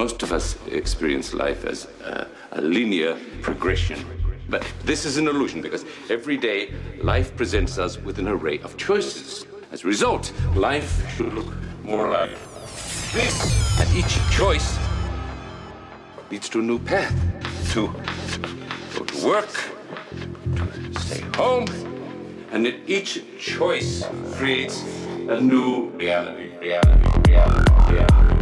Most of us experience life as a, a linear progression. But this is an illusion because every day life presents us with an array of choices. As a result, life should look more like this. And each choice leads to a new path to go to work, to stay home, and in each choice creates a new reality, reality, reality, reality.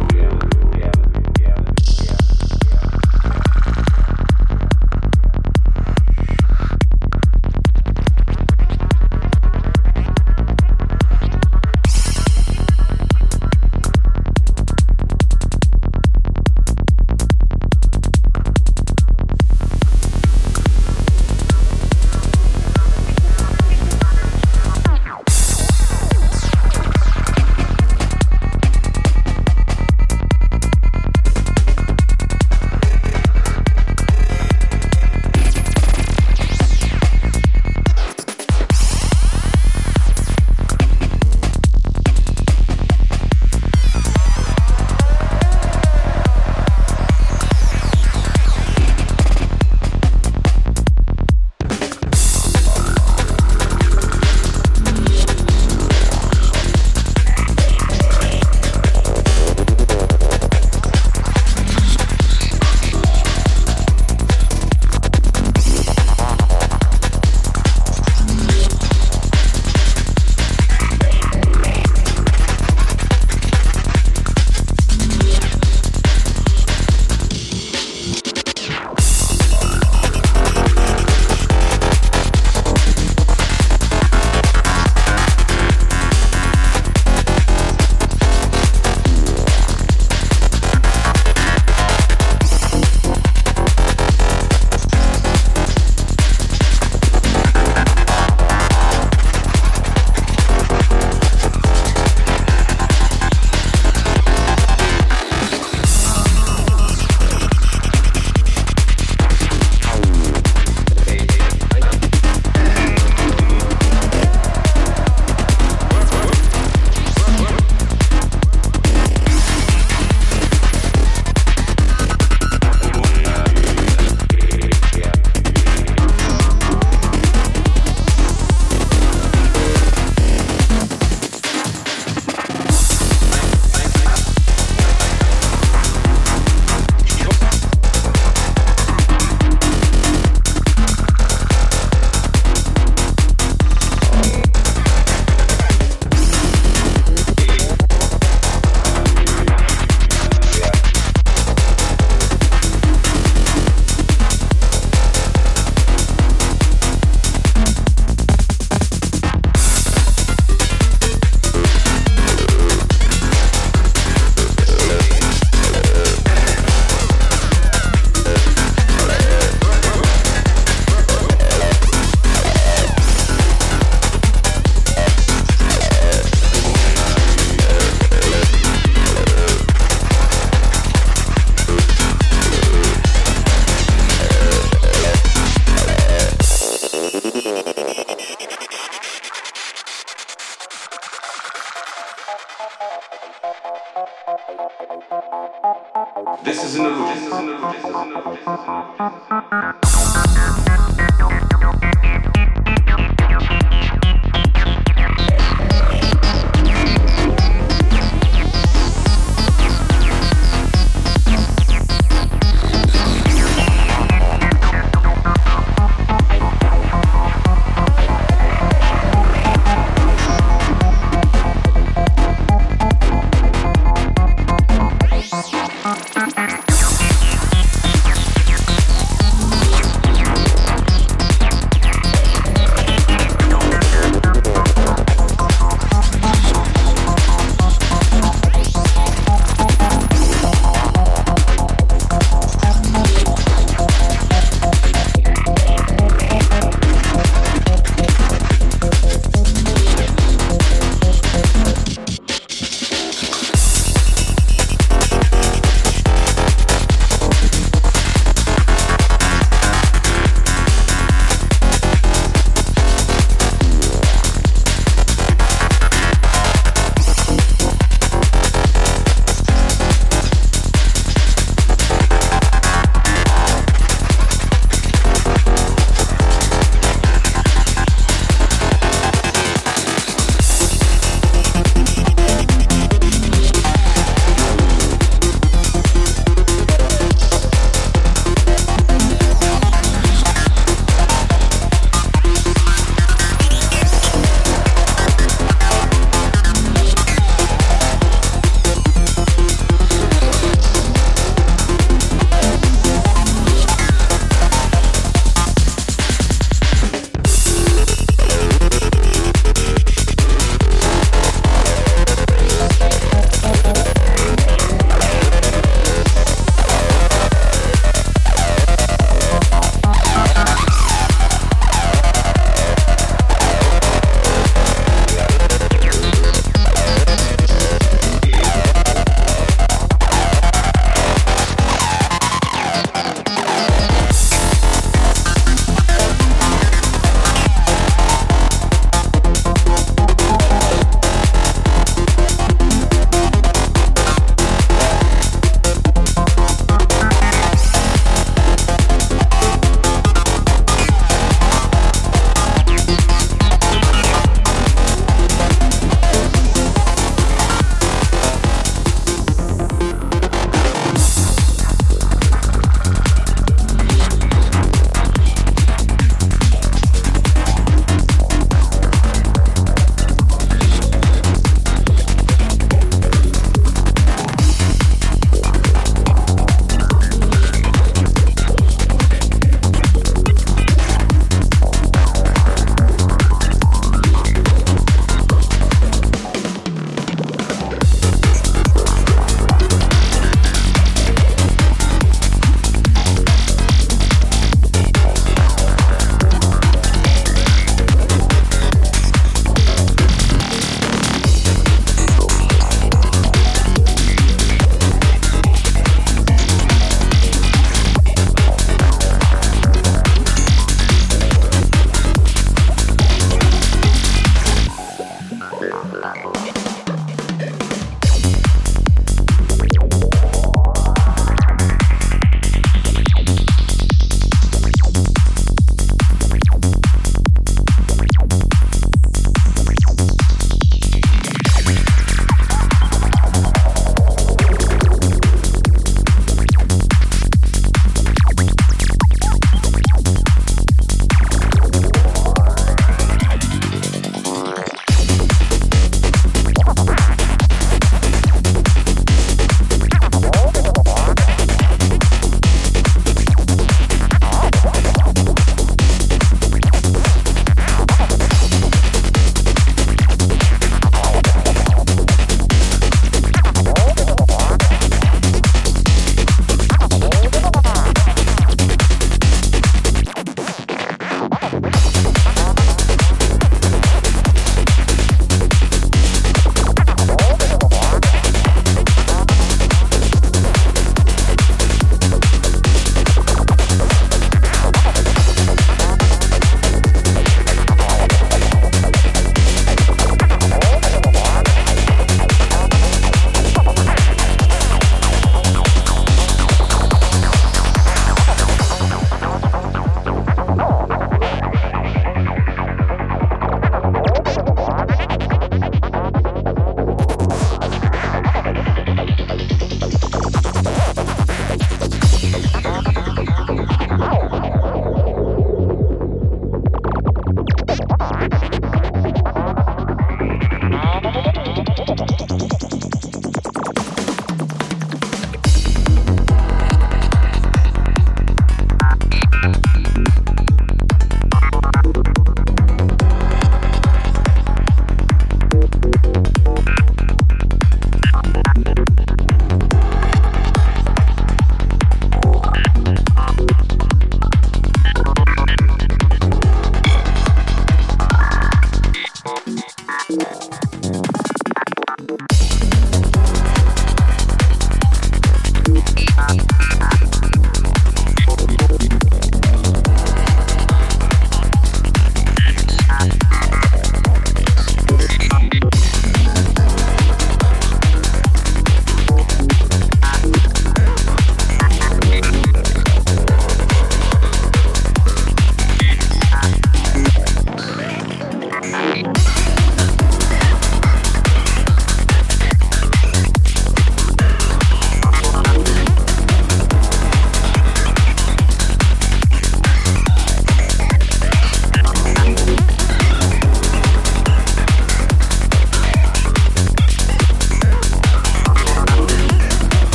no, this is it, this is it.